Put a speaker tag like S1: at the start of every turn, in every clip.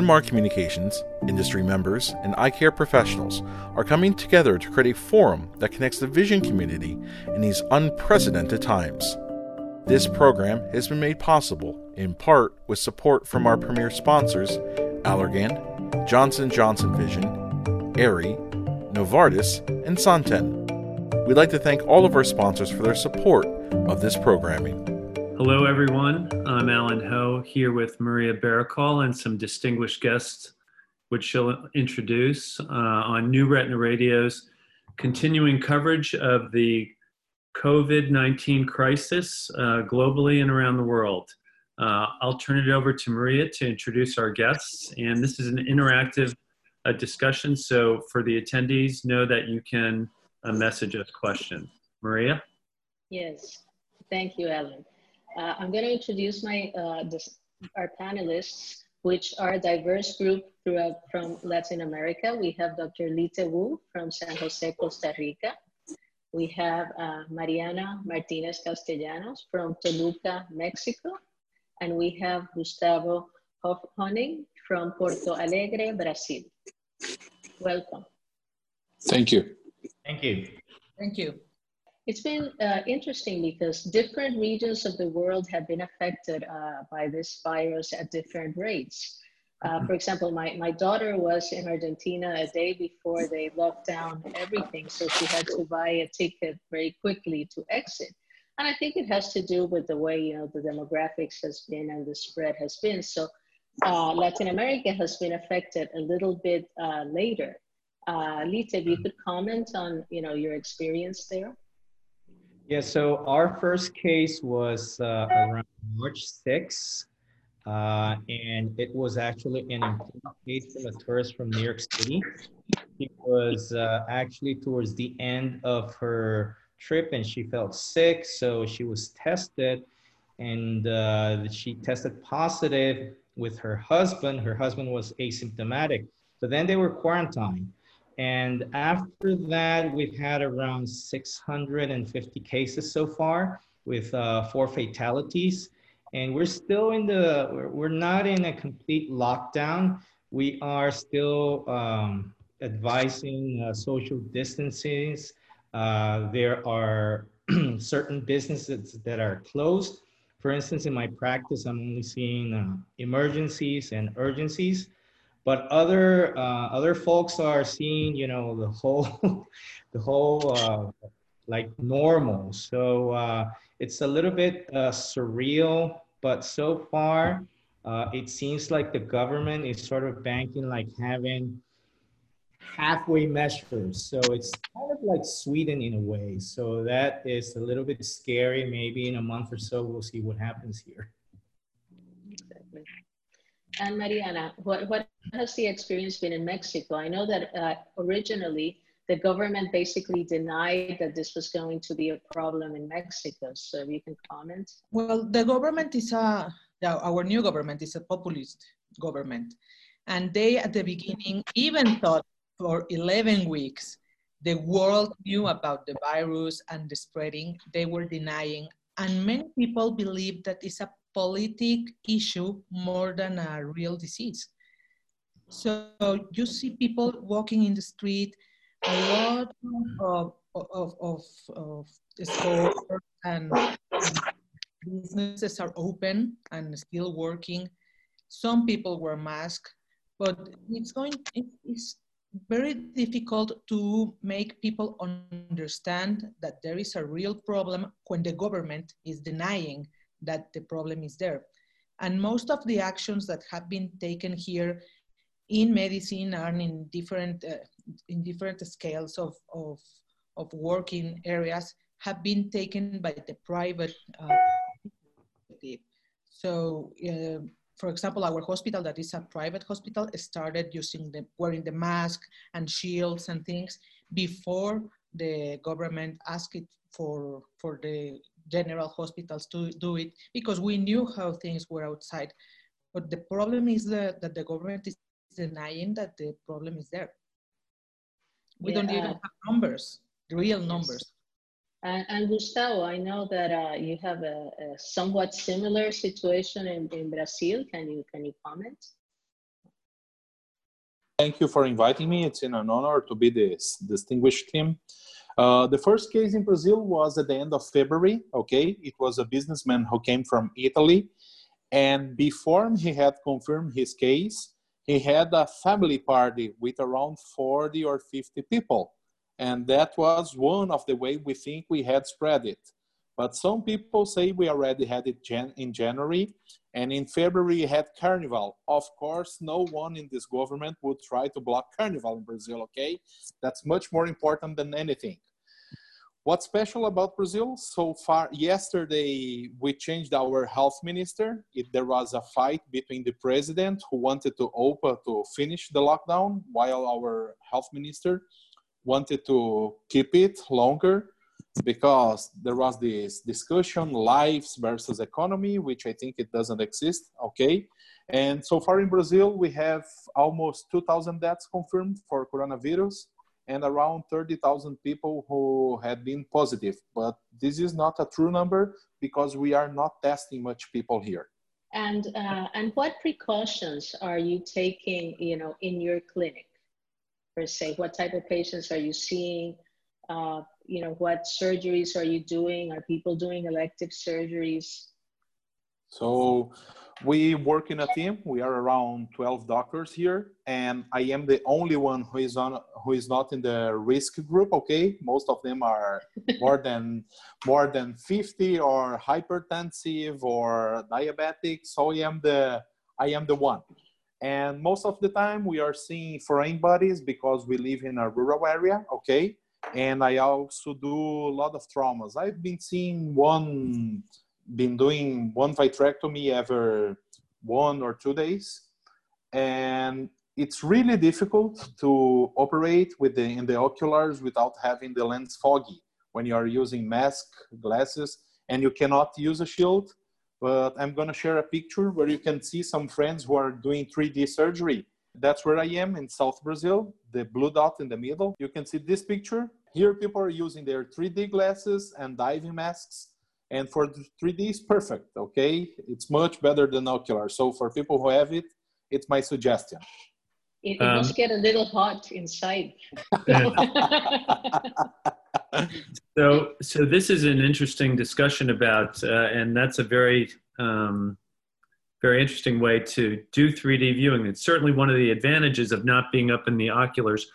S1: Bryn Mawr Communications, industry members, and eye care professionals are coming together to create a forum that connects the vision community in these unprecedented times. This program has been made possible in part with support from our premier sponsors, Allergan, Johnson Johnson Vision, Aerie, Novartis, and Santen. We'd like to thank all of our sponsors for their support of this programming.
S2: Hello, everyone. I'm Allen Ho here with Maria Berrocal and some distinguished guests, which she'll introduce uh, on New Retina Radio's continuing coverage of the COVID 19 crisis uh, globally and around the world. Uh, I'll turn it over to Maria to introduce our guests. And this is an interactive uh, discussion, so for the attendees, know that you can uh, message us questions. Maria?
S3: Yes, thank you, Alan. Uh, I'm going to introduce my uh, this, our panelists, which are a diverse group throughout from Latin America. We have Dr. Lihteh Wu from San Jose, Costa Rica. We have uh, Mariana Martinez Castellanos from Toluca, Mexico. And we have Gustavo Hüning from Porto Alegre, Brazil. Welcome.
S4: Thank you.
S5: Thank you.
S6: Thank you.
S3: It's been uh, interesting because different regions of the world have been affected uh, by this virus at different rates. Uh, mm-hmm. for example, my, my daughter was in Argentina a day before they locked down everything, so she had to buy a ticket very quickly to exit. And I think it has to do with the way you know the demographics has been and the spread has been. So uh, Latin America has been affected a little bit uh, later. Uh, Lihteh, if you could comment on you know your experience there.
S5: Yeah, so our first case was uh, around March 6th, uh, and it was actually an important case from a tourist from New York City. It was uh, actually towards the end of her trip and she felt sick, so she was tested and uh, she tested positive with her husband. Her husband was asymptomatic, so then they were quarantined. And after that, we've had around 650 cases so far with uh, four fatalities. And we're still in the, we're not in a complete lockdown. We are still um, advising uh, social distances. Uh, there are certain businesses that are closed. For instance, in my practice, I'm only seeing uh, emergencies and urgencies but other uh, other folks are seeing you know the whole the whole uh, like normal. So uh, it's a little bit uh, surreal but so far uh, it seems like the government is sort of banking like having halfway measures. So it's kind of like sweden in a way. So that is a little bit scary. Maybe in a month or so we'll see what happens here
S3: and Mariana, what, what has the experience been in Mexico? I know that uh, originally the government basically denied that this was going to be a problem in Mexico. So you can comment.
S6: Well, the government is a, our new government is a populist government. And they, at the beginning, even thought for 11 weeks, the world knew about the virus and the spreading. They were denying. And many people believe that it's a politic issue more than a real disease. So you see people walking in the street, a lot of, of, of, of stores and businesses are open and still working. Some people wear masks, but it's going, it's very difficult to make people understand that there is a real problem when the government is denying that the problem is there. And most of the actions that have been taken here in medicine and in different, uh, in different scales of, of, of working areas have been taken by the private uh, so uh, for example, our hospital that is a private hospital started using the wearing the mask and shields and things before the government asked it for for the general hospitals to do it because we knew how things were outside. But the problem is that, that the government is denying that the problem is there. We yeah. don't even have numbers, real numbers.
S3: And, and, Gustavo, I know that uh, you have a, a, somewhat similar situation in, in Brazil. Can you can you comment?
S4: Thank you for inviting me. It's an honor to be this distinguished team. Uh, the first case in Brazil was at the end of February. Okay, it was a businessman who came from Italy, and before he had confirmed his case, he had a family party with around 40 or 50 people, and that was one of the way we think we had spread it. But some people say we already had it in January, and in February had Carnival. Of course, no one in this government would try to block Carnival in Brazil, okay? That's much more important than anything. What's special about Brazil? So far, yesterday we changed our health minister. It, there was a fight between the president who wanted to open to finish the lockdown, while our health minister wanted to keep it longer because there was this discussion lives versus economy which i think it doesn't exist okay? And so far in brazil we have almost 2000 deaths confirmed for coronavirus and around 30,000 people who had been positive. But this is not a true number because we are not testing much people here.
S3: And uh, and what precautions are you taking you know in your clinic? Per se what type of patients are you seeing uh, you know, what surgeries are you doing? Are people doing elective surgeries?
S4: So we work in a team. We are around 12 doctors here, and I am the only one who is on who is not in the risk group. Okay, most of them are more than more than 50 or hypertensive or diabetic. So I am the I am the one. And most of the time we are seeing foreign bodies because we live in a rural area. Okay, and I also do a lot of traumas. I've been seeing one, been doing one vitrectomy every one or two days, and it's really difficult to operate with the in the oculars without having the lens foggy when you are using mask glasses and you cannot use a shield. But I'm gonna share a picture where you can see some friends who are doing 3D surgery that's where I am in South Brazil, the blue dot in the middle. You can see this picture. Here, people are using their 3D glasses and diving masks. And for 3D, it's perfect, okay? It's much better than ocular. So for people who have it, it's my suggestion.
S3: It, it um, must get a little hot inside.
S2: so, so this is an interesting discussion about, uh, and that's a very um, very interesting way to do 3D viewing. It's certainly one of the advantages of not being up in the oculars.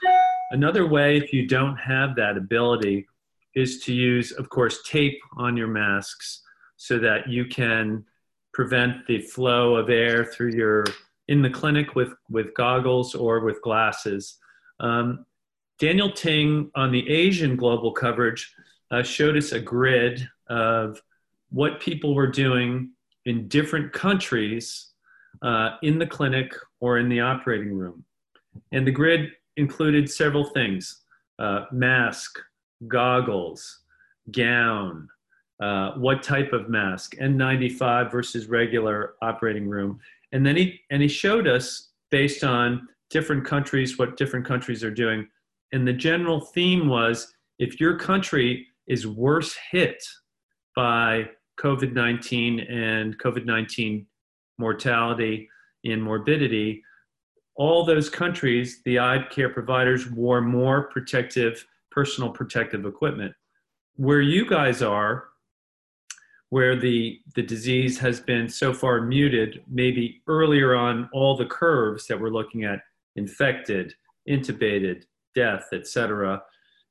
S2: Another way, if you don't have that ability, is to use, of course, tape on your masks so that you can prevent the flow of air through your in the clinic with with goggles or with glasses. Um, Daniel Ting on the Asian global coverage uh, showed us a grid of what people were doing in different countries uh, in the clinic or in the operating room. And the grid included several things uh, mask, goggles, gown, uh, what type of mask, N95 versus regular operating room. And then he, and he showed us based on different countries what different countries are doing. And the general theme was if your country is worse hit by COVID 19 and COVID 19 mortality and morbidity, all those countries, the eye care providers wore more protective, personal protective equipment. Where you guys are, where the, the disease has been so far muted, maybe earlier on all the curves that we're looking at infected, intubated, death, etc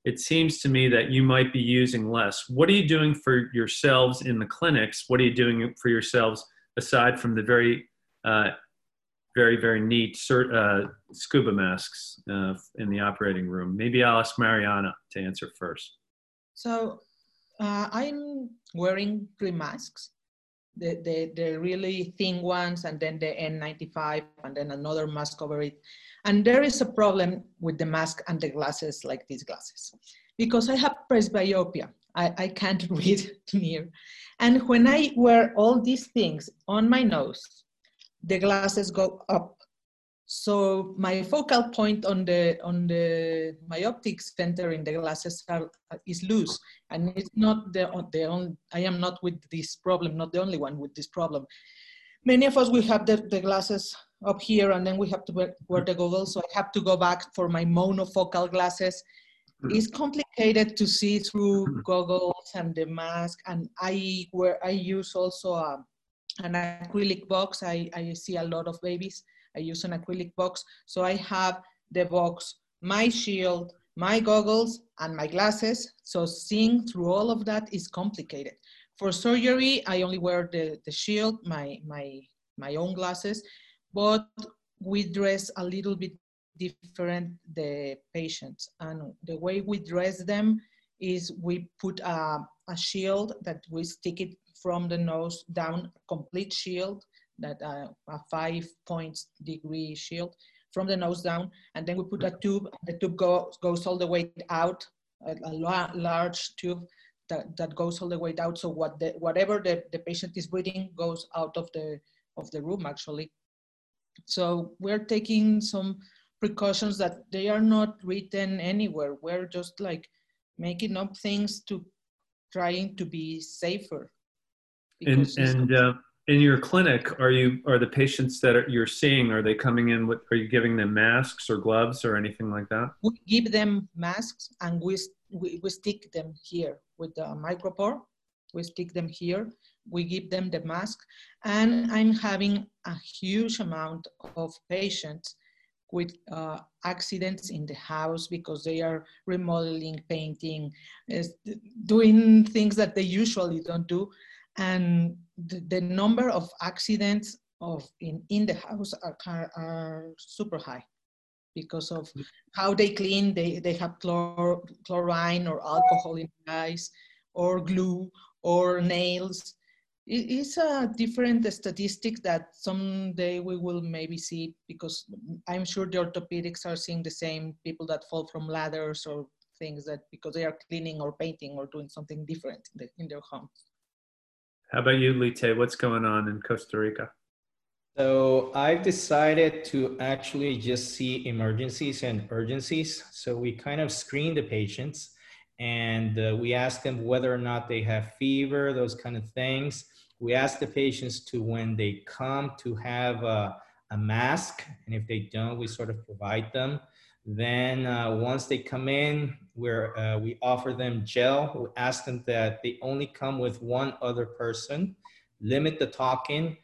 S2: it seems to me that you might be using less. What are you doing for yourselves in the clinics? What are you doing for yourselves aside from the very, uh, very, very neat uh, scuba masks uh, in the operating room? Maybe I'll ask Mariana to answer first.
S6: So uh, I'm wearing three masks. The, the, the really thin ones and then the N95 and then another mask over it. And there is a problem with the mask and the glasses like these glasses because I have presbyopia. I, I can't read near. And when I wear all these things on my nose, the glasses go up. So my focal point on the on the myoptic center in the glasses are, is loose, and it's not the the only. I am not with this problem, not the only one with this problem. Many of us we have the, the glasses up here and then we have to wear, wear the goggles. So I have to go back for my monofocal glasses. Mm-hmm. It's complicated to see through mm-hmm. goggles and the mask. And I wear, I use also a, um, an acrylic box. I, I see a lot of babies. I use an acrylic box. So I have the box, my shield, my goggles, and my glasses. So seeing through all of that is complicated. For surgery, I only wear the, the shield, my, my, my own glasses, but we dress a little bit different the patients. And the way we dress them is we put a, a shield that we stick it from the nose down, complete shield, that uh, a five points degree shield from the nose down. And then we put a tube, the tube go, goes all the way out, a, a large tube that, that goes all the way out. So what the, whatever the, the patient is breathing goes out of the, of the room actually. So we're taking some precautions that they are not written anywhere. We're just like making up things to trying to be safer.
S2: And, and uh, in your clinic, are you are the patients that are, you're seeing are they coming in with are you giving them masks or gloves or anything like that?
S6: We give them masks and we we, we stick them here with the micropore. We stick them here. We give them the mask, and I'm having a huge amount of patients with uh, accidents in the house because they are remodeling, painting, doing things that they usually don't do. And the, the number of accidents of in, in the house are, are super high because of how they clean. They, they have chlor, chlorine or alcohol in the eyes or glue or nails it's a different statistic that someday we will maybe see because I'm sure the orthopedics are seeing the same people that fall from ladders or things that because they are cleaning or painting or doing something different in, the, in their homes.
S2: How about you, Lihteh? What's going on in Costa Rica?
S5: So I've decided to actually just see emergencies and urgencies. So we kind of screen the patients and uh, we ask them whether or not they have fever, those kind of things we ask the patients to, when they come, to have a, a mask. And if they don't, we sort of provide them. Then uh, once they come in, where uh, we offer them gel, we ask them that they only come with one other person, limit the talking,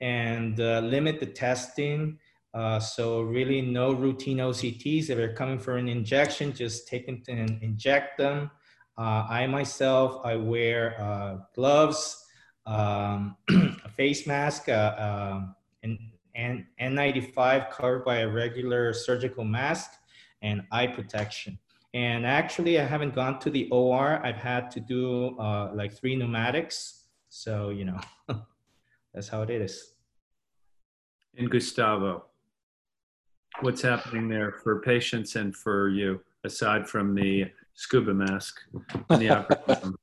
S5: and uh, limit the testing. Uh, so really no routine OCTs. If they're coming for an injection, just take them and inject them. Uh, I myself, I wear uh, gloves, um, a face mask, uh, uh, an, an N95 covered by a regular surgical mask, and eye protection. And actually, I haven't gone to the OR. I've had to do uh, like three pneumatics. So, you know, that's how it is.
S2: And Gustavo, what's happening there for patients and for you, aside from the scuba mask in the operating room?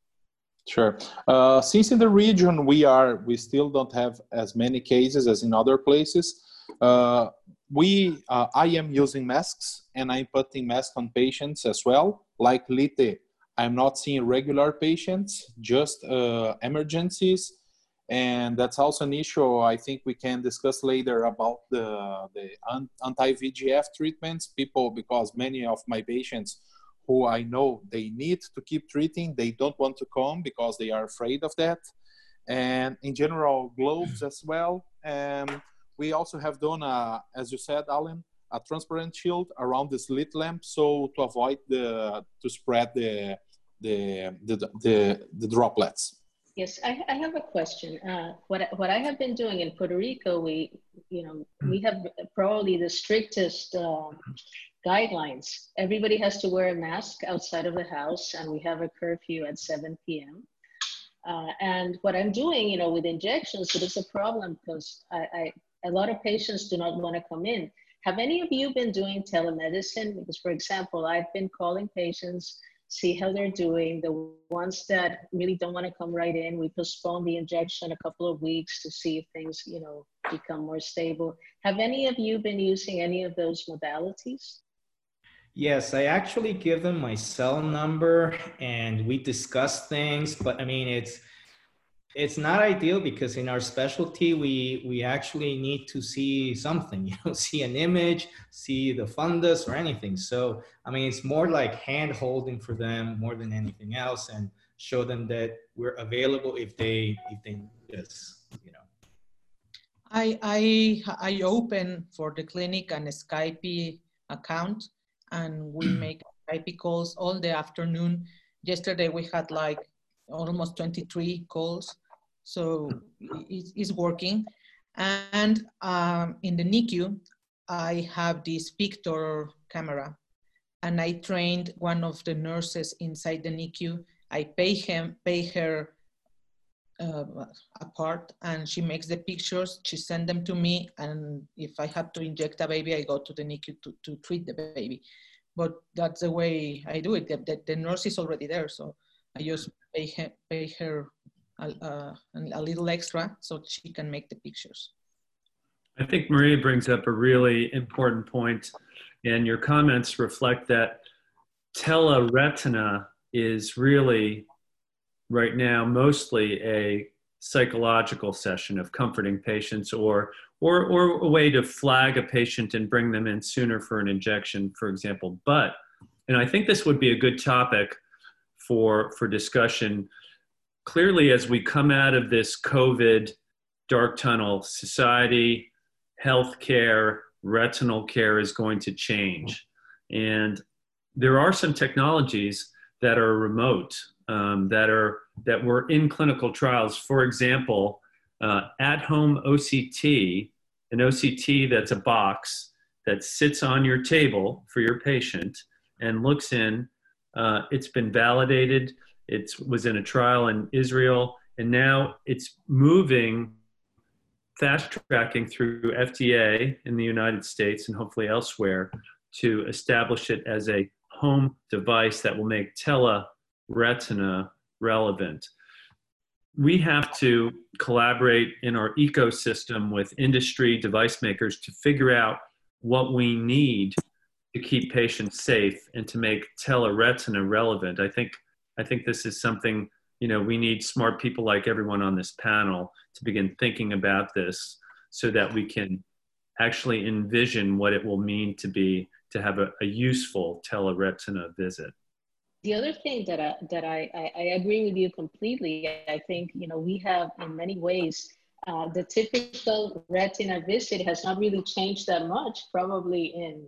S4: Sure. Uh, since in the region we are, we still don't have as many cases as in other places. Uh, we, uh, I am using masks and I'm putting masks on patients as well. Like Lihteh, I'm not seeing regular patients, just uh, emergencies. And that's also an issue I think we can discuss later about the, the anti-VEGF treatments. People, because many of my patients who I know they need to keep treating. They don't want to come because they are afraid of that. And in general, gloves as well. We also have done, a, as you said, Allen, a transparent shield around the slit lamp, so to avoid the to spread the the the, the, the droplets.
S3: Yes, I, I, have a question. Uh, what what I have been doing in Puerto Rico, we you know we have probably the strictest um, guidelines. Everybody has to wear a mask outside of the house, and we have a curfew at 7 p.m. Uh, and what I'm doing, you know, with injections, it is a problem because I, I, a lot of patients do not want to come in. Have any of you been doing telemedicine? Because, for example, I've been calling patients, see how they're doing. The ones that really don't want to come right in, we postpone the injection a couple of weeks to see if things, you know, become more stable. Have any of you been using any of those modalities?
S5: Yes, I actually give them my cell number and we discuss things, but I mean, it's it's not ideal because in our specialty we we actually need to see something you know see an image see the fundus or anything. So i mean it's more like hand holding for them more than anything else and show them that we're available if they if they need us you know.
S6: I i i open for the clinic an skype account and we make skype calls all the afternoon yesterday we had like almost 23 calls so it's, it's working. And um, in the NICU, I have this picture camera and I trained one of the nurses inside the NICU. I pay him, pay her uh, a part and she makes the pictures. She send them to me. And if I have to inject a baby, I go to the NICU to, to treat the baby. But that's the way I do it. The, the, the nurse is already there. So I just pay, him, pay her a, a little extra so she can make the pictures.
S2: I think Maria brings up a really important point, and your comments reflect that teleretina is really, right now, mostly a psychological session of comforting patients or, or, or a way to flag a patient and bring them in sooner for an injection, for example. But, and I think this would be a good topic for, for discussion clearly, as we come out of this COVID dark tunnel, society, healthcare, retinal care is going to change. And there are some technologies that are remote, um, that are that were in clinical trials. For example, uh, at-home OCT, an OCT that's a box that sits on your table for your patient and looks in. Uh, it's been validated it was in a trial in Israel, and now it's moving, fast tracking through FDA in the United States and hopefully elsewhere to establish it as a home device that will make teleretina relevant. We have to collaborate in our ecosystem with industry device makers to figure out what we need to keep patients safe and to make teleretina relevant. I think I think this is something, you know, we need smart people like everyone on this panel to begin thinking about this so that we can actually envision what it will mean to be to have a, a useful teleretina visit.
S3: The other thing that I, that I, I, I, agree with you completely, I think, you know, we have in many ways, uh, the typical retina visit has not really changed that much, probably in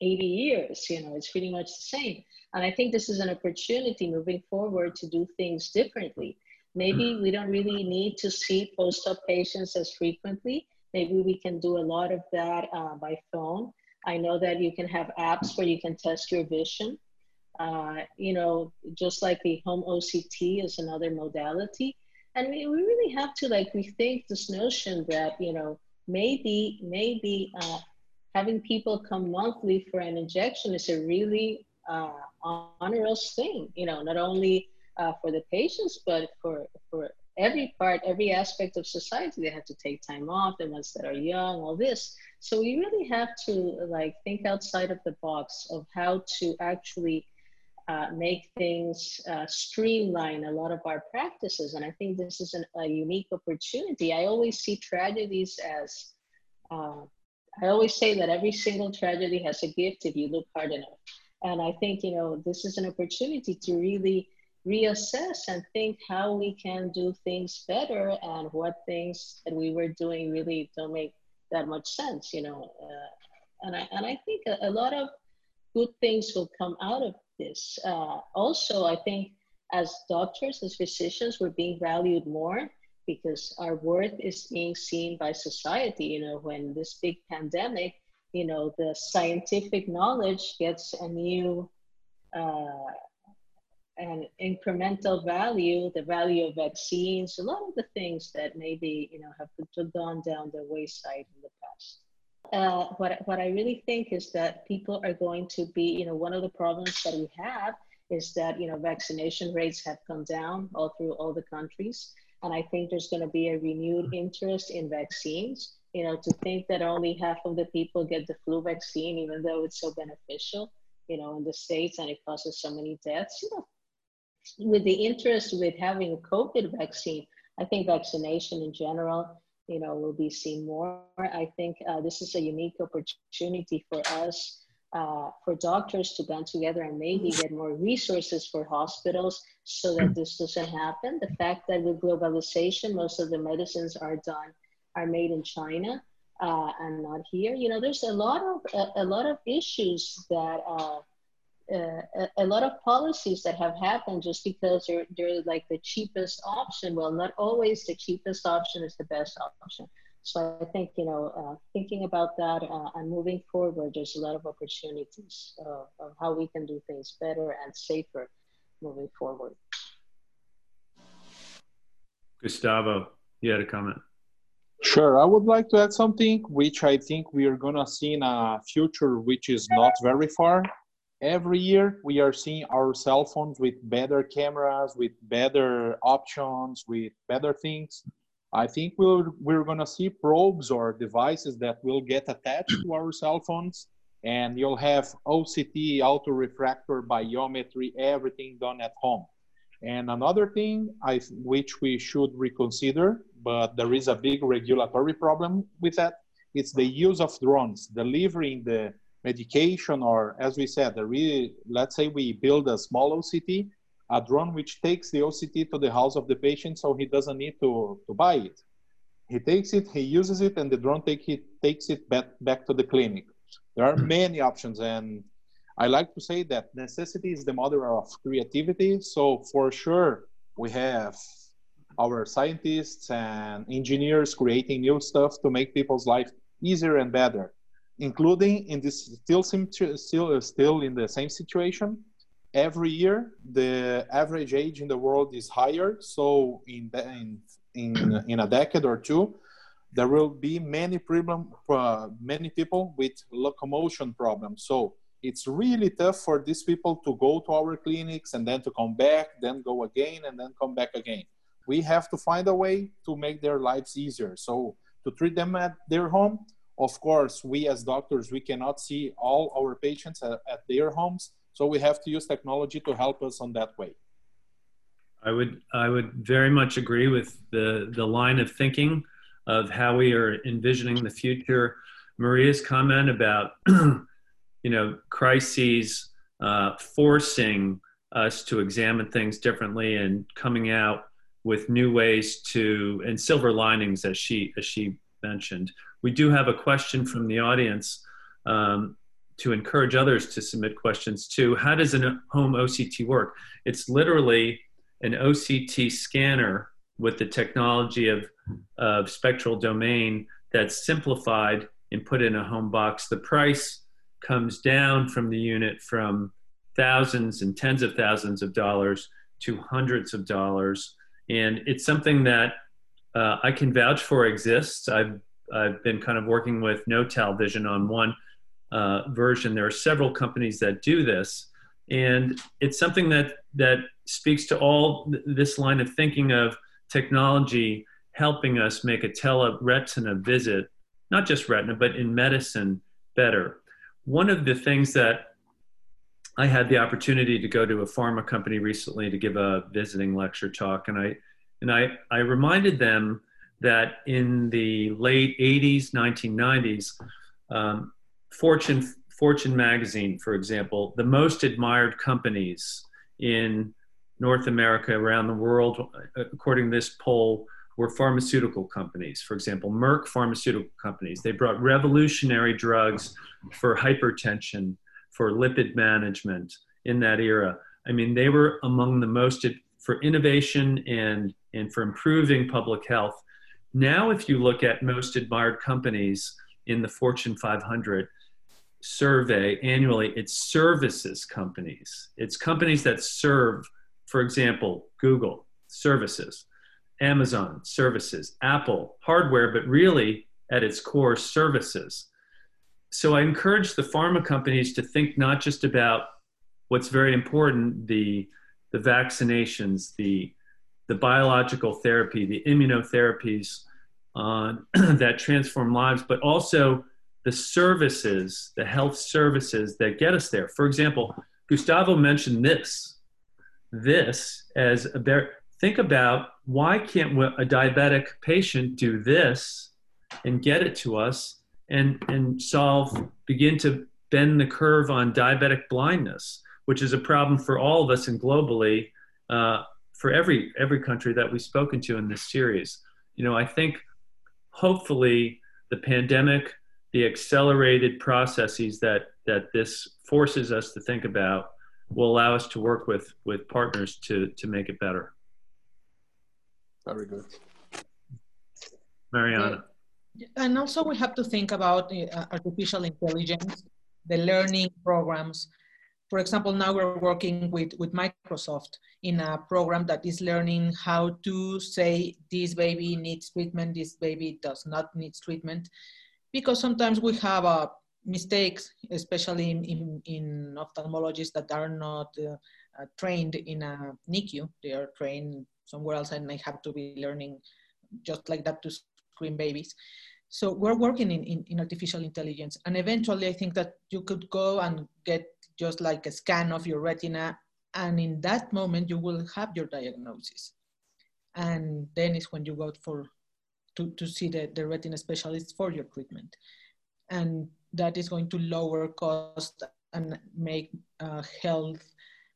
S3: 80 years, you know, it's pretty much the same. And I think this is an opportunity moving forward to do things differently. Maybe mm-hmm. we don't really need to see post-op patients as frequently. Maybe we can do a lot of that uh, by phone. I know that you can have apps where you can test your vision. Uh, you know, just like the home OCT is another modality. And we, we really have to like rethink this notion that, you know, maybe, maybe uh, having people come monthly for an injection is a really uh, onerous thing, you know, not only uh, for the patients, but for, for every part, every aspect of society. They have to take time off, the ones that are young, all this. So we really have to like think outside of the box of how to actually uh, make things uh, streamline a lot of our practices. And I think this is an, a unique opportunity. I always see tragedies as, uh, I always say that every single tragedy has a gift if you look hard enough. And I think, you know, this is an opportunity to really reassess and think how we can do things better and what things that we were doing really don't make that much sense, you know. Uh, and, I, and I think a, a, lot of good things will come out of this. Uh, also, I think as doctors, as physicians, we're being valued more because our worth is being seen by society. You know, when this big pandemic you know, the scientific knowledge gets a new uh, an incremental value, the value of vaccines, a lot of the things that maybe, you know, have gone down the wayside in the past. Uh, what, what I really think is that people are going to be, you know, one of the problems that we have is that, you know, vaccination rates have come down all through all the countries. And I think there's going to be a renewed interest in vaccines you know, to think that only half of the people get the flu vaccine, even though it's so beneficial, you know, in the States and it causes so many deaths, you know, with the interest with having a COVID vaccine, I think vaccination in general, you know, will be seen more. I think uh, this is a unique opportunity for us, uh, for doctors to band together and maybe get more resources for hospitals so that this doesn't happen. The fact that with globalization, most of the medicines are done, are made in China uh, and not here. You know, there's a lot of a, a lot of issues that uh, a, a, lot of policies that have happened just because they're, they're like the cheapest option. Well, not always the cheapest option is the best option. So I think, you know, uh, thinking about that uh, and moving forward, there's a lot of opportunities uh, of how we can do things better and safer moving forward.
S2: Gustavo, you had a comment.
S4: Sure, I would like to add something which I think we are gonna see in a future which is not very far. Every year we are seeing our cell phones with better cameras, with better options, with better things. I think we're, we're gonna see probes or devices that will get attached to our cell phones and you'll have OCT, auto-refractor, biometry, everything done at home. And another thing I, which we should reconsider, but there is a big regulatory problem with that, it's the use of drones, delivering the medication or as we said, the really, let's say we build a small OCT, a drone which takes the OCT to the house of the patient so he doesn't need to, to buy it. He takes it, he uses it, and the drone take it, takes it back, back to the clinic. There are hmm. many options and I like to say that necessity is the mother of creativity. So for sure, we have our scientists and engineers creating new stuff to make people's life easier and better, including in this still still still in the same situation. Every year, the average age in the world is higher. So in in in, in a decade or two, there will be many problem uh, many people with locomotion problems. So it's really tough for these people to go to our clinics and then to come back, then go again, and then come back again. We have to find a way to make their lives easier. So to treat them at their home, of course, we as doctors, we cannot see all our patients at, at their homes. So we have to use technology to help us on that way.
S2: I would I would very much agree with the the line of thinking of how we are envisioning the future. Maria's comment about you know, crises uh, forcing us to examine things differently and coming out with new ways to and silver linings, as she as she mentioned. We do have a question from the audience um, to encourage others to submit questions too. How does a home OCT work? It's literally an OCT scanner with the technology of, of spectral domain that's simplified and put in a home box. The price comes down from the unit from thousands and tens of thousands of dollars to hundreds of dollars. And it's something that uh, I can vouch for exists. I've, I've been kind of working with Notal Vision on one uh, version. There are several companies that do this. And it's something that, that speaks to all th- this line of thinking of technology helping us make a tele-retina visit, not just retina, but in medicine better one of the things that I had the opportunity to go to a pharma company recently to give a visiting lecture talk, and I and I, I reminded them that in the late 80s, 1990s, um, Fortune Fortune magazine, for example, the most admired companies in North America, around the world, according to this poll, were pharmaceutical companies. For example, Merck pharmaceutical companies. They brought revolutionary drugs for hypertension, for lipid management in that era. I mean, they were among the most for innovation and, and for improving public health. Now, if you look at most admired companies in the Fortune 500 survey annually, it's services companies. It's companies that serve, for example, Google, services. Amazon services, Apple hardware, but really at its core services. So I encourage the pharma companies to think not just about what's very important, the, the vaccinations, the, the biological therapy, the immunotherapies uh, that transform lives, but also the services, the health services that get us there. For example, Gustavo mentioned this, this as a bear, think about why can't a diabetic patient do this and get it to us and, and solve, begin to bend the curve on diabetic blindness, which is a problem for all of us and globally uh, for every, every country that we've spoken to in this series. You know, I think hopefully the pandemic, the accelerated processes that, that this forces us to think about will allow us to work with, with partners to, to make it better.
S4: Very good.
S2: Mariana.
S6: And also we have to think about uh, artificial intelligence, the learning programs. For example, now we're working with, with Microsoft in a program that is learning how to say this baby needs treatment, this baby does not need treatment. Because sometimes we have uh, mistakes, especially in, in, in ophthalmologists that are not uh, uh, trained in a NICU. They are trained somewhere else and they have to be learning just like that to screen babies. So we're working in, in, in, artificial intelligence. And eventually I think that you could go and get just like a scan of your retina. And in that moment you will have your diagnosis. And then is when you go for, to, to see the, the retina specialist for your treatment. And that is going to lower cost and make uh, health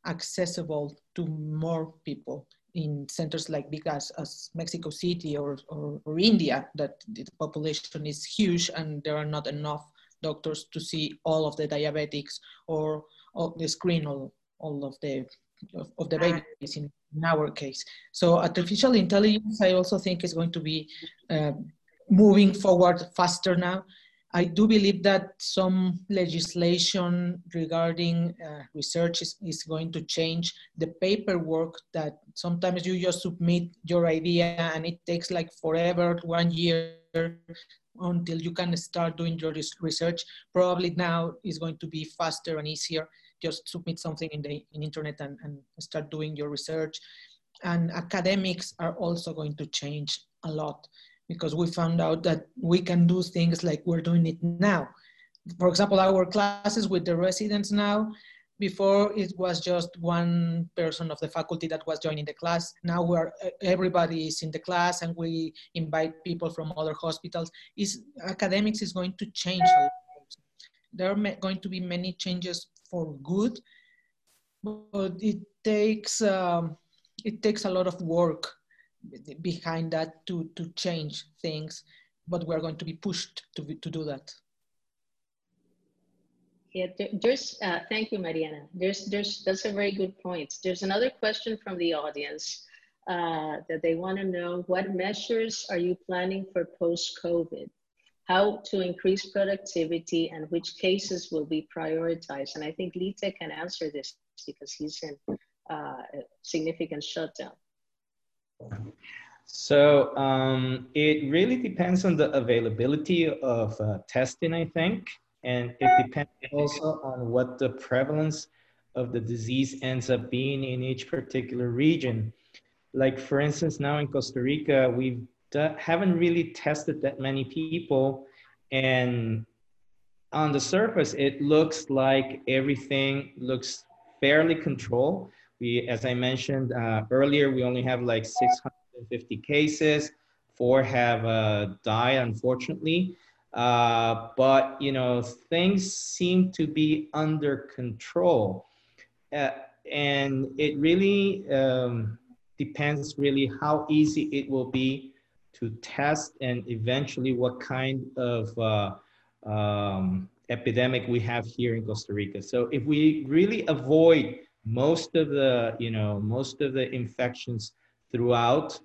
S6: accessible to more people in centers like big as, as Mexico City or, or, or, India, that the population is huge and there are not enough doctors to see all of the diabetics or, or the screen all, all of the of, of the babies in, in, our case. So artificial intelligence, I also think is going to be uh, moving forward faster now I do believe that some legislation regarding uh, research is, is going to change the paperwork that sometimes you just submit your idea and it takes like forever, one year until you can start doing your research. Probably now is going to be faster and easier. Just submit something in the in internet and, and start doing your research. And academics are also going to change a lot because we found out that we can do things like we're doing it now. For example, our classes with the residents now, before it was just one person of the faculty that was joining the class. Now we're everybody is in the class and we invite people from other hospitals. Is academics is going to change. There are going to be many changes for good, but it takes um, it takes a lot of work behind that to, to change things, but we're going to be pushed to, to do that.
S3: Yeah, there's, uh, thank you, Mariana. There's, there's, that's a very good point. There's another question from the audience uh, that they want to know, what measures are you planning for post-COVID? How to increase productivity and which cases will be prioritized? And I think Lihteh can answer this because he's in uh, significant shutdown.
S5: So um, it really depends on the availability of uh, testing, I think, and it depends also on what the prevalence of the disease ends up being in each particular region. Like for instance, now in Costa Rica, we haven't really tested that many people, and on the surface, it looks like everything looks fairly controlled we, as I mentioned uh, earlier, we only have like 650 cases. Four have uh, died, unfortunately. Uh, but you know, things seem to be under control, uh, and it really um, depends really how easy it will be to test and eventually what kind of uh, um, epidemic we have here in Costa Rica. So if we really avoid most of the, you know, most of the infections throughout,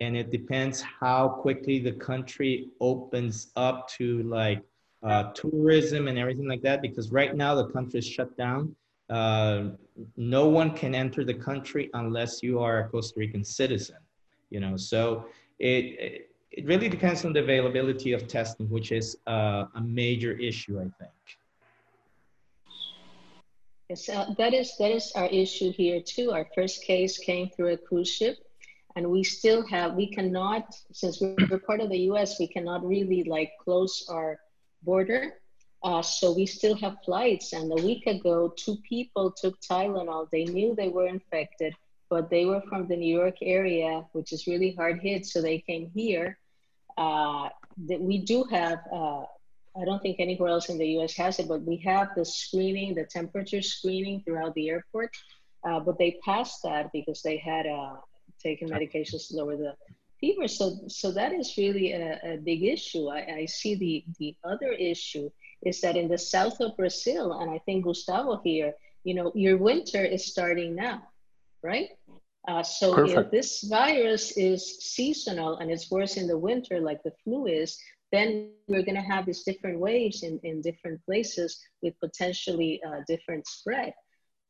S5: and it depends how quickly the country opens up to like uh, tourism and everything like that. Because right now the country is shut down. Uh, no one can enter the country unless you are a Costa Rican citizen. You know, so it it really depends on the availability of testing, which is uh, a major issue, I think.
S3: Yes, uh, that is that is our issue here too. Our first case came through a cruise ship, and we still have we cannot since we're part of the U.S. we cannot really like close our border. Uh, so we still have flights. And a week ago, two people took Tylenol. They knew they were infected. but they were from the New York area, which is really hard hit. So they came here. Uh, that we do have, uh, I don't think anywhere else in the US has it, but we have the screening, the temperature screening throughout the airport. Uh, but they passed that because they had uh, taken medications to lower the fever. So, so that is really a, a big issue. I, I see the, the other issue is that in the south of Brazil, and I think Gustavo here, you know, your winter is starting now, right? Uh, so Perfect. if this virus is seasonal and it's worse in the winter, like the flu is, then we're going to have these different waves in, in different places with potentially uh, different spread.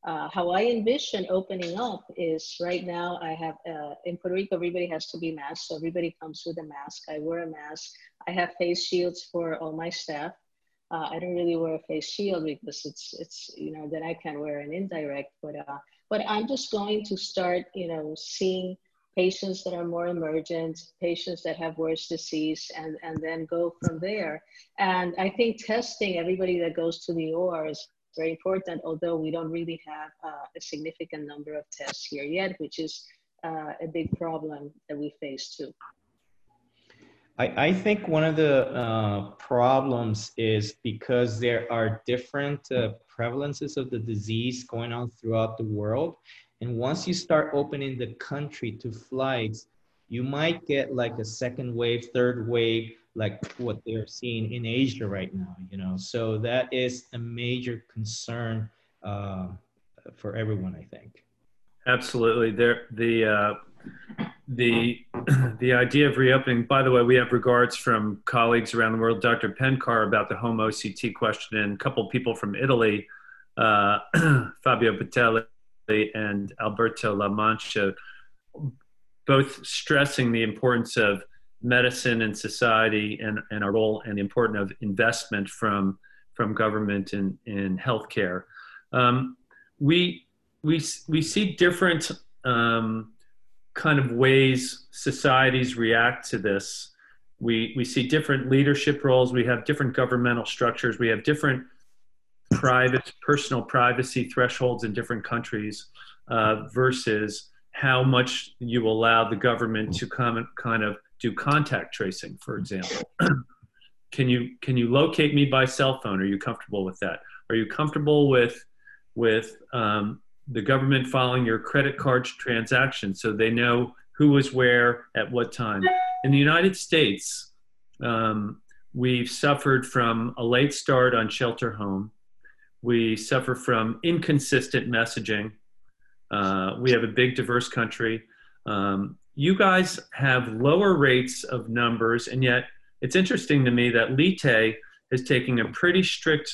S3: Uh, how I envision opening up is right now I have, uh, in Puerto Rico, everybody has to be masked. So everybody comes with a mask. I wear a mask. I have face shields for all my staff. Uh, I don't really wear a face shield because it's, it's you know, then I can wear an indirect, but, uh, but I'm just going to start, you know, seeing patients that are more emergent, patients that have worse disease, and, and then go from there. And I think testing everybody that goes to the OR is very important, although we don't really have uh, a significant number of tests here yet, which is uh, a big problem that we face too.
S5: I, I think one of the uh, problems is because there are different uh, prevalences of the disease going on throughout the world. And once you start opening the country to flights, you might get like a second wave, third wave, like what they're seeing in Asia right now, you know. So that is a major concern uh, for everyone, I think.
S2: Absolutely. There, the uh, the the idea of reopening. By the way, we have regards from colleagues around the world. Dr. Penkar about the home OCT question, and a couple people from Italy, uh, Fabio Patelli and Alberto La Mancha, both stressing the importance of medicine and society and, and our role and the importance of investment from from government in in healthcare. Um, we we we see different um, kind of ways societies react to this. We we see different leadership roles. We have different governmental structures. We have different private personal privacy thresholds in different countries uh, versus how much you allow the government to come kind of do contact tracing, for example. can you can you locate me by cell phone? Are you comfortable with that? Are you comfortable with with um, the government following your credit card transactions so they know who was where at what time. In the United States, um, we've suffered from a late start on shelter home. We suffer from inconsistent messaging. Uh, we have a big, diverse country. Um, you guys have lower rates of numbers, and yet it's interesting to me that Lihteh is taking a pretty strict,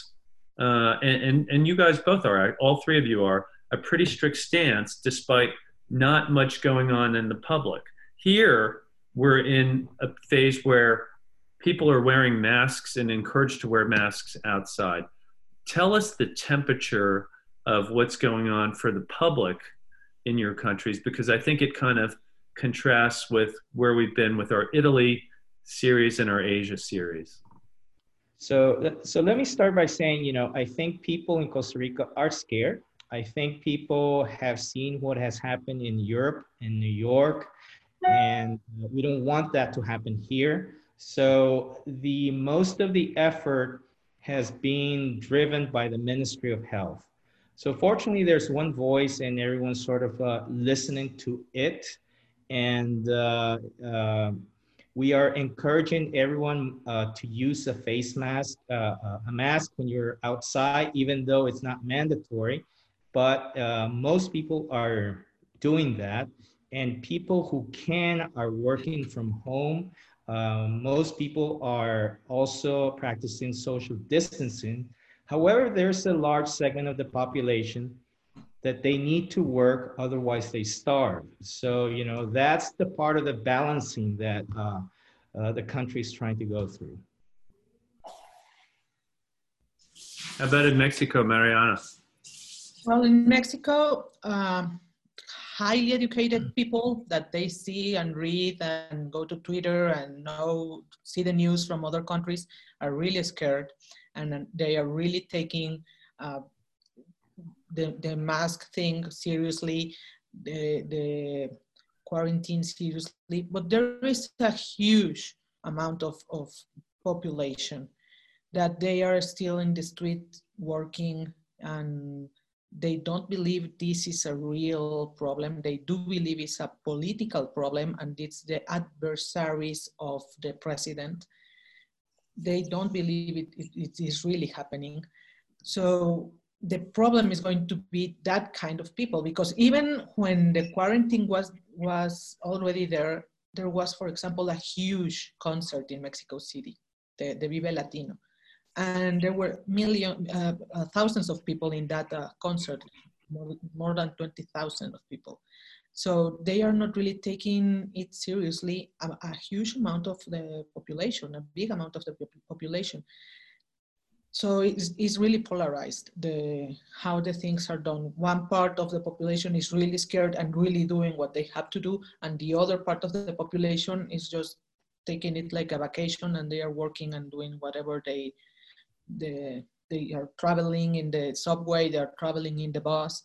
S2: uh, and, and, and you guys both are, all three of you are, a pretty strict stance despite not much going on in the public. Here, we're in a phase where people are wearing masks and encouraged to wear masks outside. Tell us the temperature of what's going on for the public in your countries because I think it kind of contrasts with where we've been with our Italy series and our Asia series.
S5: So, so let me start by saying, you know, I think people in Costa Rica are scared I think people have seen what has happened in Europe, and New York, and we don't want that to happen here. So the most of the effort has been driven by the Ministry of Health. So fortunately, there's one voice, and everyone's sort of uh, listening to it, and uh, uh, we are encouraging everyone uh, to use a face mask, uh, a mask when you're outside, even though it's not mandatory but most people are doing that. And people who can are working from home. Most people are also practicing social distancing. However, there's a large segment of the population that they need to work, otherwise they starve. So, you know, that's the part of the balancing that uh, uh, the country is trying to go through.
S2: How about in Mexico, Mariana?
S6: Well, in Mexico, um, highly educated people that they see and read and go to Twitter and know, see the news from other countries are really scared and they are really taking uh, the, the mask thing seriously. the, the quarantine seriously, but there is a huge amount of, of population that they are still in the street working and they don't believe this is a real problem. They do believe it's a political problem and it's the adversaries of the president. They don't believe it, it, it is really happening. So the problem is going to be that kind of people because even when the quarantine was was already there, there was, for example, a huge concert in Mexico City, the, the Vive Latino and there were million, uh, uh, thousands of people in that uh, concert, more, more than 20,000 of people. So they are not really taking it seriously, a, a, huge amount of the population, a big amount of the population. So it's, it's really polarized, the, how the things are done. One part of the population is really scared and really doing what they have to do, and the other part of the population is just taking it like a vacation and they are working and doing whatever they the, they are traveling in the subway, they are traveling in the bus.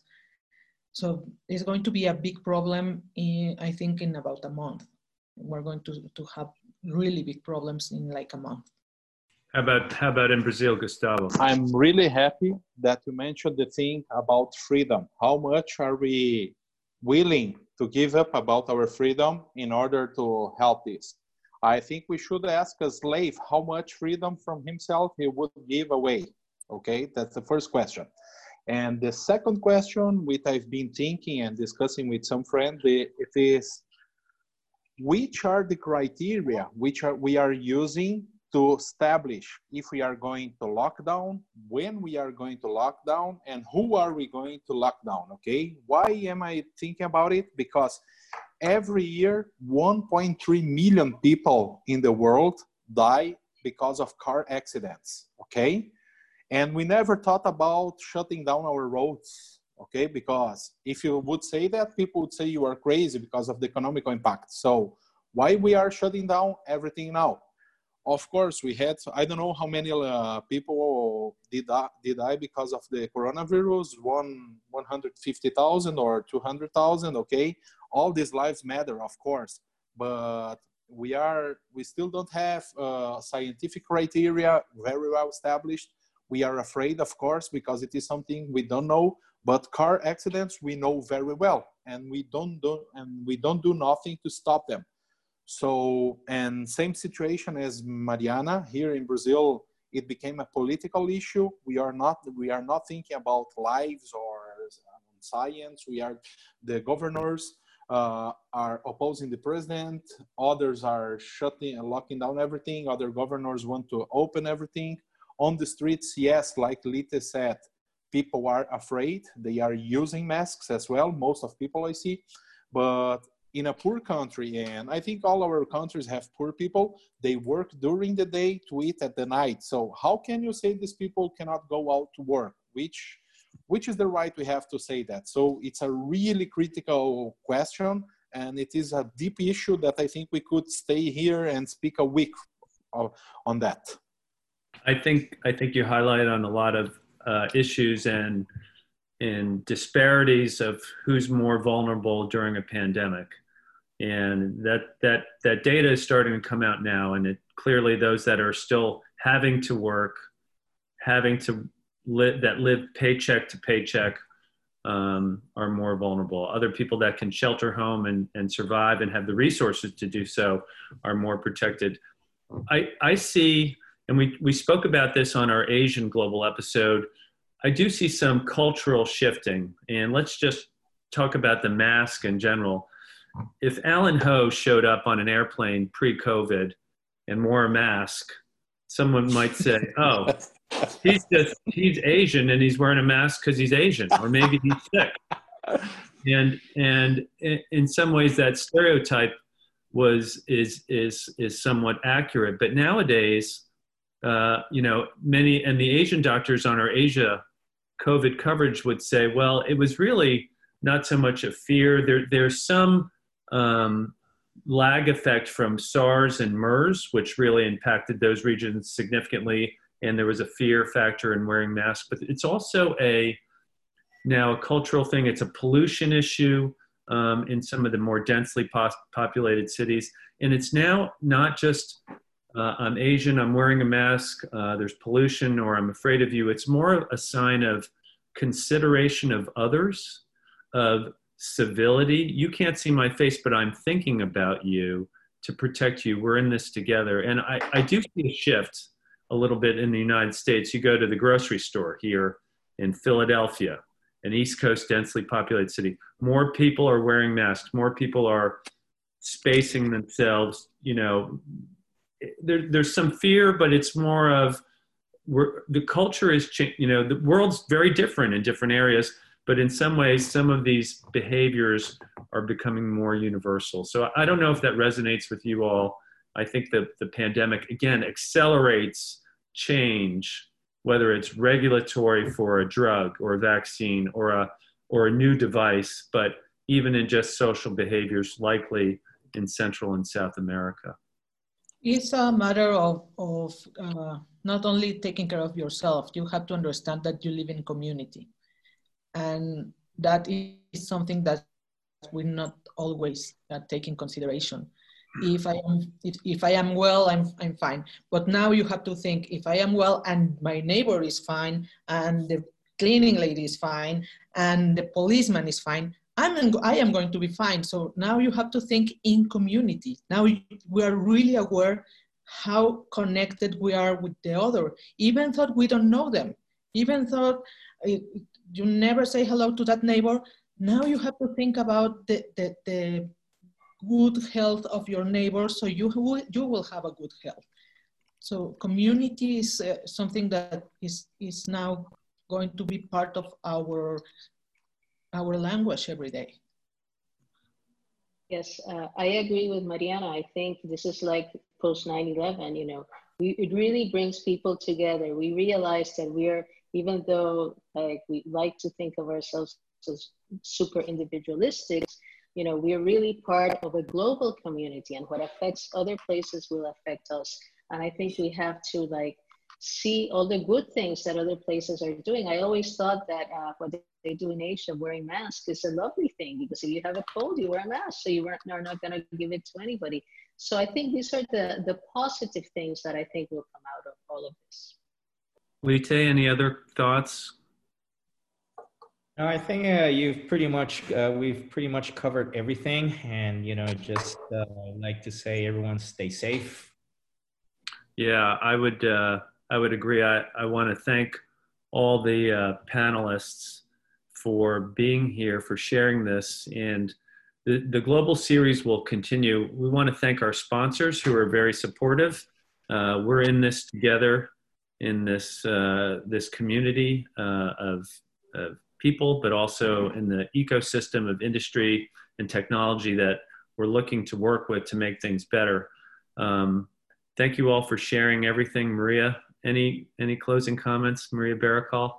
S6: So it's going to be a big problem, in, I think, in about a month. We're going to, to have really big problems in like a month.
S2: How about how about in Brazil, Gustavo?
S4: I'm really happy that you mentioned the thing about freedom. How much are we willing to give up about our freedom in order to help this? I think we should ask a slave how much freedom from himself he would give away. Okay, that's the first question. And the second question, which I've been thinking and discussing with some friends, it is which are the criteria which are we are using to establish if we are going to lockdown, when we are going to lockdown, and who are we going to lockdown. okay? Why am I thinking about it? Because every year 1.3 million people in the world die because of car accidents okay and we never thought about shutting down our roads okay because if you would say that people would say you are crazy because of the economical impact so why we are shutting down everything now of course we had i don't know how many uh, people did, did die because of the coronavirus one 150000 or 200000 okay? All these lives matter of course but we are we still don't have uh, scientific criteria very well established. We are afraid of course because it is something we don't know but car accidents we know very well and we don't do and we don't do nothing to stop them so and same situation as mariana here in brazil it became a political issue we are not we are not thinking about lives or science we are the governors uh, are opposing the president. Others are shutting and locking down everything. Other governors want to open everything. On the streets, yes, like Lihteh said, people are afraid. They are using masks as well. Most of people I see, but in a poor country, and I think all our countries have poor people. They work during the day to eat at the night. So how can you say these people cannot go out to work? Which which is the right we have to say that? So it's a really critical question, and it is a deep issue that I think we could stay here and speak a week on that.
S2: I think I think you highlight on a lot of uh, issues and and disparities of who's more vulnerable during a pandemic, and that that that data is starting to come out now, and it clearly those that are still having to work, having to li- that live paycheck to paycheck um, are more vulnerable. Other people that can shelter home and, and survive and have the resources to do so are more protected. I, I see, and we, we spoke about this on our Asian global episode. I do see some cultural shifting, and let's just talk about the mask in general. If Allen Ho showed up on an airplane pre COVID and wore a mask, someone might say, oh, he's just he's Asian and he's wearing a mask because he's Asian, or maybe he's sick. And and in some ways that stereotype was is is is somewhat accurate. But nowadays, uh, you know, many and the Asian doctors on our Asia COVID coverage would say, well, it was really not so much a fear. There there's some um, lag effect from SARS and MERS, which really impacted those regions significantly and there was a fear factor in wearing masks but it's also a now a cultural thing it's a pollution issue um, in some of the more densely pos- populated cities. And it's now not just uh, I'm Asian, I'm wearing a mask, uh, there's pollution, or I'm afraid of you. It's more a sign of consideration of others, of civility. You can't see my face, but I'm thinking about you to protect you. We're in this together. And I, I do see a shift a little bit in the United States. You go to the grocery store here in Philadelphia, an East Coast densely populated city. More people are wearing masks. More people are spacing themselves. You know, there, there's some fear, but it's more of the culture is, changing. you know, the world's very different in different areas but in some ways some of these behaviors are becoming more universal so i don't know if that resonates with you all i think that the pandemic again accelerates change whether it's regulatory for a drug or a vaccine or a or a new device but even in just social behaviors likely in central and south america
S6: it's a matter of, of uh, not only taking care of yourself you have to understand that you live in community and that is something that we're not always uh, take in consideration. If I am if, if I am well, I'm I'm fine. But now you have to think if I am well and my neighbor is fine and the cleaning lady is fine and the policeman is fine, I'm I am going to be fine. So now you have to think in community. Now we are really aware how connected we are with the other, even though we don't know them, even though you never say hello to that neighbor. Now you have to think about the, the, the good health of your neighbor so you will, you will have a good health. So community is uh, something that is, is now going to be part of our, our language every day.
S3: Yes, uh, I agree with Mariana. I think this is like post 9-11, you know, we, it really brings people together. We realize that we're even though like we like to think of ourselves as super individualistic, you know, we're really part of a global community and what affects other places will affect us. And I think we have to like see all the good things that other places are doing. I always thought that uh, what they do in Asia, wearing masks, is a lovely thing because if you have a cold, you wear a mask, so you are not going to give it to anybody. So I think these are the the positive things that I think will come out of all of this.
S2: Lihteh, any other thoughts?
S5: No, I think uh, you've pretty much uh, we've pretty much covered everything, and you know, just uh, like to say, everyone stay safe.
S2: Yeah, I would uh, I would agree. I I want to thank all the uh, panelists for being here, for sharing this, and the the global series will continue. We want to thank our sponsors who are very supportive. Uh, we're in this together in this uh, this community uh, of, of people, but also in the ecosystem of industry and technology that we're looking to work with to make things better. Um, thank you all for sharing everything, Maria. Any any closing comments, Maria Berrocal?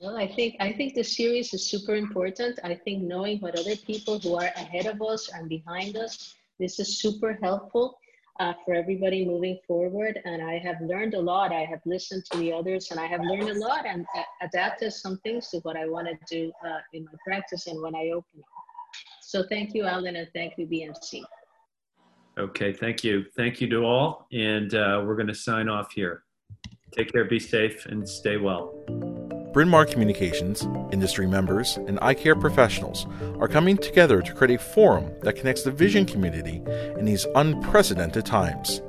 S3: Well, I think I think the series is super important. I think knowing what other people who are ahead of us and behind us, this is super helpful uh, for everybody moving forward. And I have learned a lot. I have listened to the others and I have learned a lot and uh, adapted some things to what I want to do uh, in my practice and when I open. So thank you, Allen, and thank you, BMC.
S2: Okay, thank you. Thank you to all. And uh, we're going to sign off here. Take care, be safe, and stay well.
S1: Bryn Mawr Communications, industry members, and eye care professionals are coming together to create a forum that connects the vision community in these unprecedented times.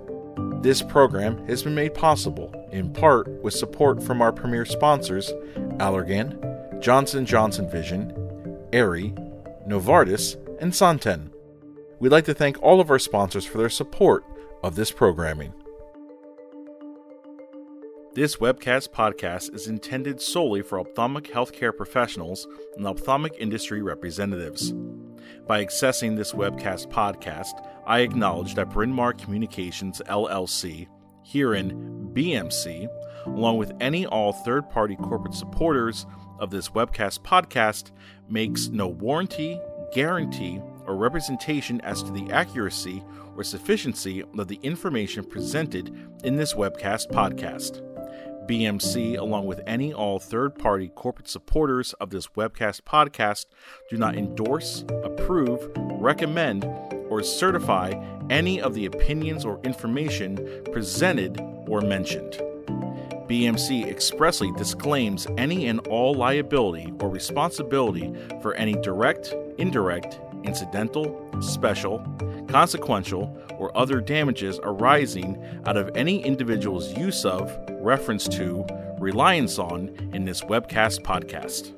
S1: This program has been made possible in part with support from our premier sponsors, Allergan, Johnson Johnson Vision, Aerie, Novartis, and Santen. We'd like to thank all of our sponsors for their support of this programming. This webcast podcast is intended solely for ophthalmic healthcare professionals and ophthalmic industry representatives. By accessing this webcast podcast, I acknowledge that Bryn Mawr Communications LLC, herein BMC, along with any all third party corporate supporters of this webcast podcast, makes no warranty, guarantee, or representation as to the accuracy or sufficiency of the information presented in this webcast podcast. BMC, along with any all third party corporate supporters of this webcast podcast, do not endorse, approve, recommend, or certify any of the opinions or information presented or mentioned. BMC expressly disclaims any and all liability or responsibility for any direct, indirect, incidental, special, consequential, or other damages arising out of any individual's use of, reference to, reliance on in this webcast podcast.